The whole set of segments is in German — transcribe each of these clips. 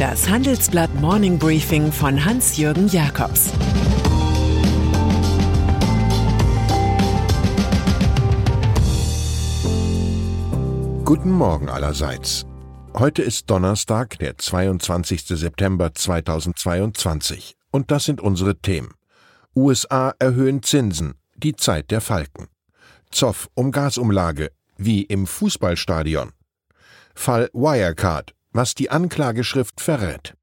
Das Handelsblatt Morning Briefing von Hans-Jürgen Jakobs Guten Morgen allerseits. Heute ist Donnerstag, der 22. September 2022. Und das sind unsere Themen. USA erhöhen Zinsen, die Zeit der Falken. Zoff um Gasumlage, wie im Fußballstadion. Fall Wirecard, was die Anklageschrift verrät.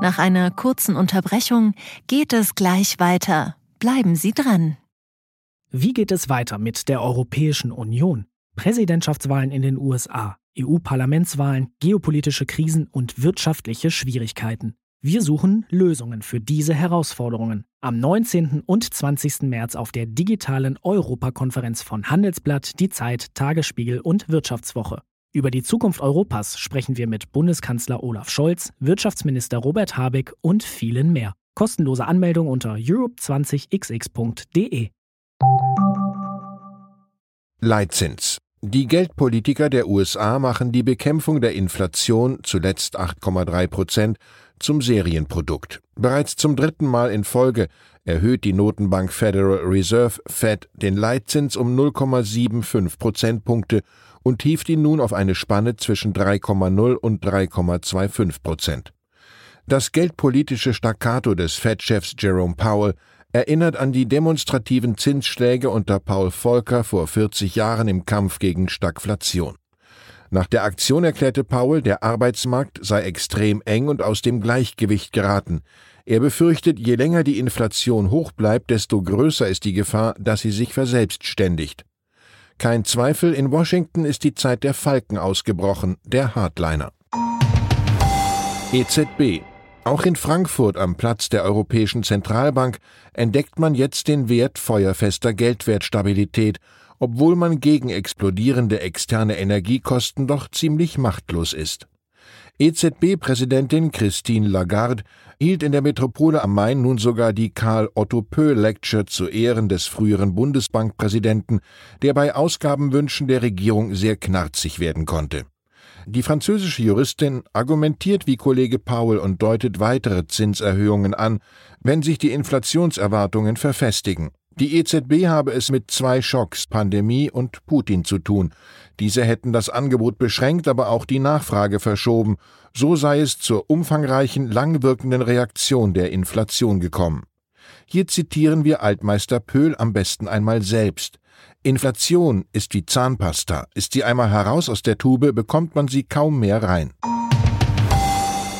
Nach einer kurzen Unterbrechung geht es gleich weiter. Bleiben Sie dran. Wie geht es weiter mit der Europäischen Union? Präsidentschaftswahlen in den USA, EU-Parlamentswahlen, geopolitische Krisen und wirtschaftliche Schwierigkeiten. Wir suchen Lösungen für diese Herausforderungen. Am 19. und 20. März auf der digitalen Europakonferenz von Handelsblatt, Die Zeit, Tagesspiegel und Wirtschaftswoche. Über die Zukunft Europas sprechen wir mit Bundeskanzler Olaf Scholz, Wirtschaftsminister Robert Habeck und vielen mehr. Kostenlose Anmeldung unter europe20xx.de. Leitzins. Die Geldpolitiker der USA machen die Bekämpfung der Inflation, zuletzt 8,3 Prozent, zum Serienprodukt. Bereits zum dritten Mal in Folge erhöht die Notenbank Federal Reserve Fed den Leitzins um 0,75 Prozentpunkte und hieft ihn nun auf eine Spanne zwischen 3,0 und 3,25 Prozent. Das geldpolitische Staccato des Fed-Chefs Jerome Powell erinnert an die demonstrativen Zinsschläge unter Paul Volcker vor 40 Jahren im Kampf gegen Stagflation. Nach der Aktion erklärte Powell, der Arbeitsmarkt sei extrem eng und aus dem Gleichgewicht geraten. Er befürchtet, je länger die Inflation hoch bleibt, desto größer ist die Gefahr, dass sie sich verselbstständigt. Kein Zweifel, in Washington ist die Zeit der Falken ausgebrochen, der Hardliner. EZB. Auch in Frankfurt am Platz der Europäischen Zentralbank entdeckt man jetzt den Wert feuerfester Geldwertstabilität, obwohl man gegen explodierende externe Energiekosten doch ziemlich machtlos ist. EZB-Präsidentin Christine Lagarde hielt in der Metropole am Main nun sogar die Karl Otto Pöhl Lecture zu Ehren des früheren Bundesbankpräsidenten, der bei Ausgabenwünschen der Regierung sehr knarzig werden konnte. Die französische Juristin argumentiert wie Kollege Paul und deutet weitere Zinserhöhungen an, wenn sich die Inflationserwartungen verfestigen. Die EZB habe es mit zwei Schocks, Pandemie und Putin zu tun. Diese hätten das Angebot beschränkt, aber auch die Nachfrage verschoben. So sei es zur umfangreichen, langwirkenden Reaktion der Inflation gekommen. Hier zitieren wir Altmeister Pöhl am besten einmal selbst. Inflation ist wie Zahnpasta. Ist sie einmal heraus aus der Tube, bekommt man sie kaum mehr rein.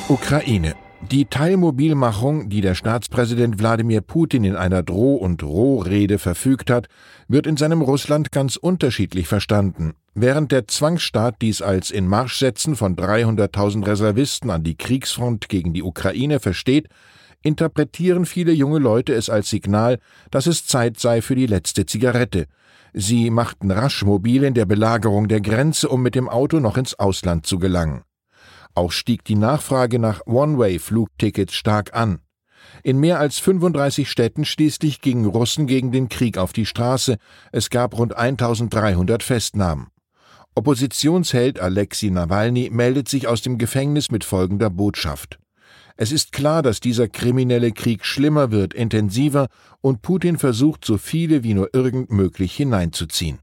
Ukraine. Die Teilmobilmachung, die der Staatspräsident Wladimir Putin in einer Droh- und Rohrede verfügt hat, wird in seinem Russland ganz unterschiedlich verstanden. Während der Zwangsstaat dies als Inmarschsetzen von 300.000 Reservisten an die Kriegsfront gegen die Ukraine versteht, interpretieren viele junge Leute es als Signal, dass es Zeit sei für die letzte Zigarette. Sie machten rasch mobil in der Belagerung der Grenze, um mit dem Auto noch ins Ausland zu gelangen. Auch stieg die Nachfrage nach One-Way-Flugtickets stark an. In mehr als 35 Städten schließlich gingen Russen gegen den Krieg auf die Straße. Es gab rund 1300 Festnahmen. Oppositionsheld Alexei Nawalny meldet sich aus dem Gefängnis mit folgender Botschaft. Es ist klar, dass dieser kriminelle Krieg schlimmer wird, intensiver und Putin versucht, so viele wie nur irgend möglich hineinzuziehen.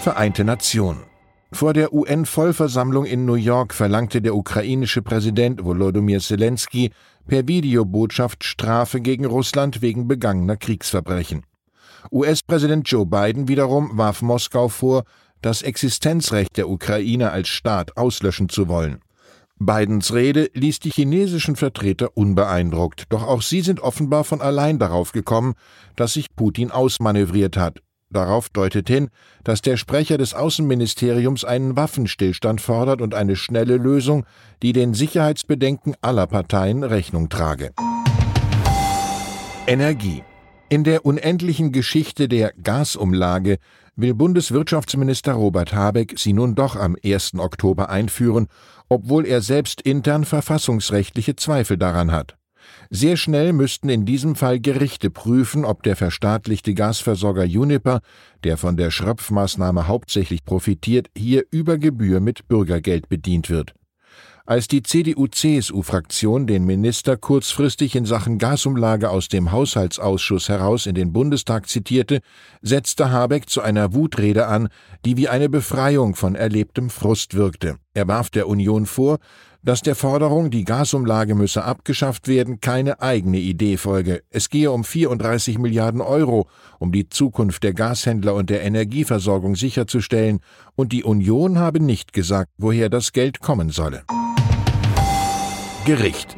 Vereinte Nationen vor der UN-Vollversammlung in New York verlangte der ukrainische Präsident Volodymyr Zelensky per Videobotschaft Strafe gegen Russland wegen begangener Kriegsverbrechen. US-Präsident Joe Biden wiederum warf Moskau vor, das Existenzrecht der Ukraine als Staat auslöschen zu wollen. Bidens Rede ließ die chinesischen Vertreter unbeeindruckt, doch auch sie sind offenbar von allein darauf gekommen, dass sich Putin ausmanövriert hat, Darauf deutet hin, dass der Sprecher des Außenministeriums einen Waffenstillstand fordert und eine schnelle Lösung, die den Sicherheitsbedenken aller Parteien Rechnung trage. Energie. In der unendlichen Geschichte der Gasumlage will Bundeswirtschaftsminister Robert Habeck sie nun doch am 1. Oktober einführen, obwohl er selbst intern verfassungsrechtliche Zweifel daran hat. Sehr schnell müssten in diesem Fall Gerichte prüfen, ob der verstaatlichte Gasversorger Juniper, der von der Schröpfmaßnahme hauptsächlich profitiert, hier über Gebühr mit Bürgergeld bedient wird. Als die CDU-CSU-Fraktion den Minister kurzfristig in Sachen Gasumlage aus dem Haushaltsausschuss heraus in den Bundestag zitierte, setzte Habeck zu einer Wutrede an, die wie eine Befreiung von erlebtem Frust wirkte. Er warf der Union vor, dass der Forderung, die Gasumlage müsse abgeschafft werden, keine eigene Idee folge. Es gehe um 34 Milliarden Euro, um die Zukunft der Gashändler und der Energieversorgung sicherzustellen, und die Union habe nicht gesagt, woher das Geld kommen solle. Gericht.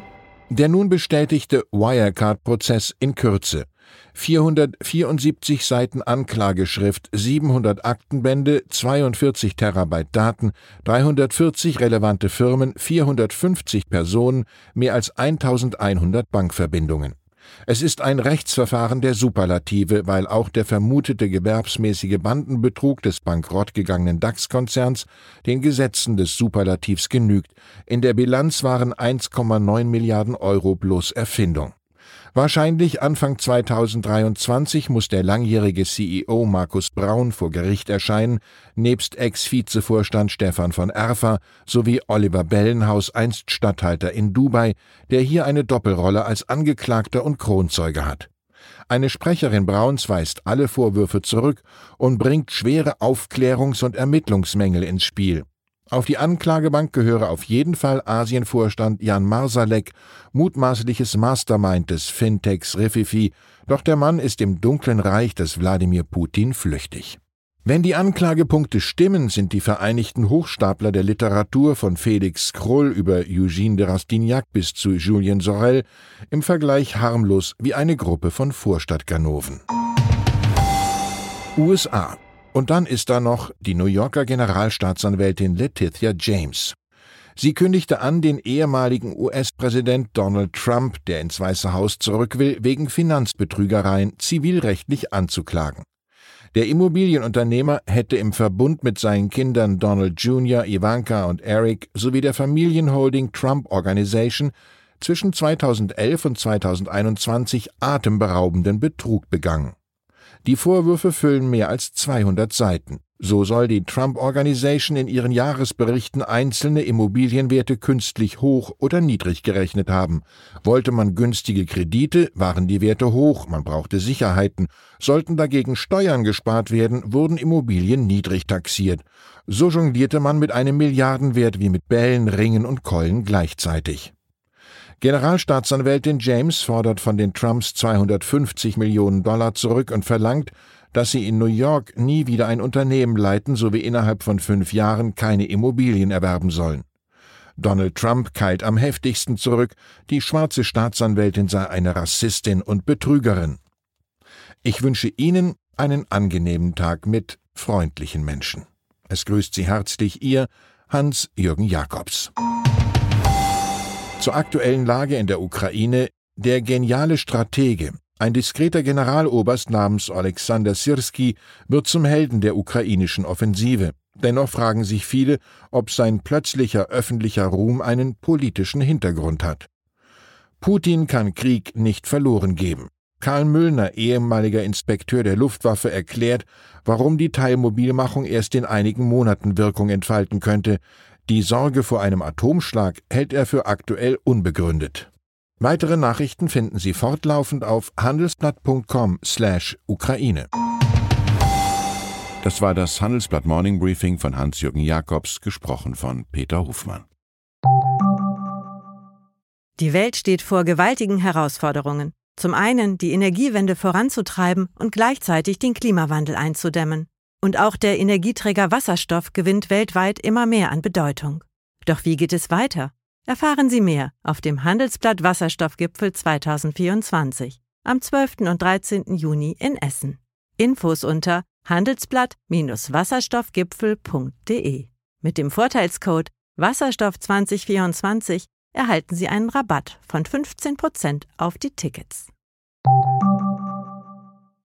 Der nun bestätigte Wirecard-Prozess in Kürze. 474 Seiten Anklageschrift, 700 Aktenbände, 42 Terabyte Daten, 340 relevante Firmen, 450 Personen, mehr als 1100 Bankverbindungen. Es ist ein Rechtsverfahren der Superlative, weil auch der vermutete gewerbsmäßige Bandenbetrug des bankrottgegangenen DAX-Konzerns den Gesetzen des Superlativs genügt. In der Bilanz waren 1,9 Milliarden Euro bloß Erfindung. Wahrscheinlich Anfang 2023 muss der langjährige CEO Markus Braun vor Gericht erscheinen, nebst Ex-Vizevorstand Stefan von Erfer sowie Oliver Bellenhaus, einst Statthalter in Dubai, der hier eine Doppelrolle als Angeklagter und Kronzeuge hat. Eine Sprecherin Brauns weist alle Vorwürfe zurück und bringt schwere Aufklärungs- und Ermittlungsmängel ins Spiel. Auf die Anklagebank gehöre auf jeden Fall Asienvorstand Jan Marsalek, mutmaßliches Mastermind des Fintechs Rififi, doch der Mann ist im dunklen Reich des Wladimir Putin flüchtig. Wenn die Anklagepunkte stimmen, sind die Vereinigten Hochstapler der Literatur von Felix Krull über Eugene de Rastignac bis zu Julien Sorel im Vergleich harmlos wie eine Gruppe von Vorstadtganoven. USA und dann ist da noch die New Yorker Generalstaatsanwältin Letitia James. Sie kündigte an, den ehemaligen US-Präsident Donald Trump, der ins Weiße Haus zurück will, wegen Finanzbetrügereien zivilrechtlich anzuklagen. Der Immobilienunternehmer hätte im Verbund mit seinen Kindern Donald Jr., Ivanka und Eric sowie der Familienholding Trump Organization zwischen 2011 und 2021 atemberaubenden Betrug begangen. Die Vorwürfe füllen mehr als 200 Seiten. So soll die Trump Organization in ihren Jahresberichten einzelne Immobilienwerte künstlich hoch oder niedrig gerechnet haben. Wollte man günstige Kredite, waren die Werte hoch, man brauchte Sicherheiten. Sollten dagegen Steuern gespart werden, wurden Immobilien niedrig taxiert. So jonglierte man mit einem Milliardenwert wie mit Bällen, Ringen und Keulen gleichzeitig. Generalstaatsanwältin James fordert von den Trumps 250 Millionen Dollar zurück und verlangt, dass sie in New York nie wieder ein Unternehmen leiten sowie innerhalb von fünf Jahren keine Immobilien erwerben sollen. Donald Trump keilt am heftigsten zurück, die schwarze Staatsanwältin sei eine Rassistin und Betrügerin. Ich wünsche Ihnen einen angenehmen Tag mit freundlichen Menschen. Es grüßt Sie herzlich Ihr Hans-Jürgen Jakobs. Zur aktuellen Lage in der Ukraine der geniale Stratege, ein diskreter Generaloberst namens Alexander Sirski wird zum Helden der ukrainischen Offensive. Dennoch fragen sich viele, ob sein plötzlicher öffentlicher Ruhm einen politischen Hintergrund hat. Putin kann Krieg nicht verloren geben. Karl Müllner, ehemaliger Inspekteur der Luftwaffe, erklärt, warum die Teilmobilmachung erst in einigen Monaten Wirkung entfalten könnte. Die Sorge vor einem Atomschlag hält er für aktuell unbegründet. Weitere Nachrichten finden Sie fortlaufend auf handelsblatt.com/ukraine. Das war das Handelsblatt Morning Briefing von Hans-Jürgen Jakobs, gesprochen von Peter Hofmann. Die Welt steht vor gewaltigen Herausforderungen. Zum einen die Energiewende voranzutreiben und gleichzeitig den Klimawandel einzudämmen. Und auch der Energieträger Wasserstoff gewinnt weltweit immer mehr an Bedeutung. Doch wie geht es weiter? Erfahren Sie mehr auf dem Handelsblatt Wasserstoffgipfel 2024 am 12. und 13. Juni in Essen. Infos unter handelsblatt-wasserstoffgipfel.de. Mit dem Vorteilscode Wasserstoff 2024 erhalten Sie einen Rabatt von 15% auf die Tickets.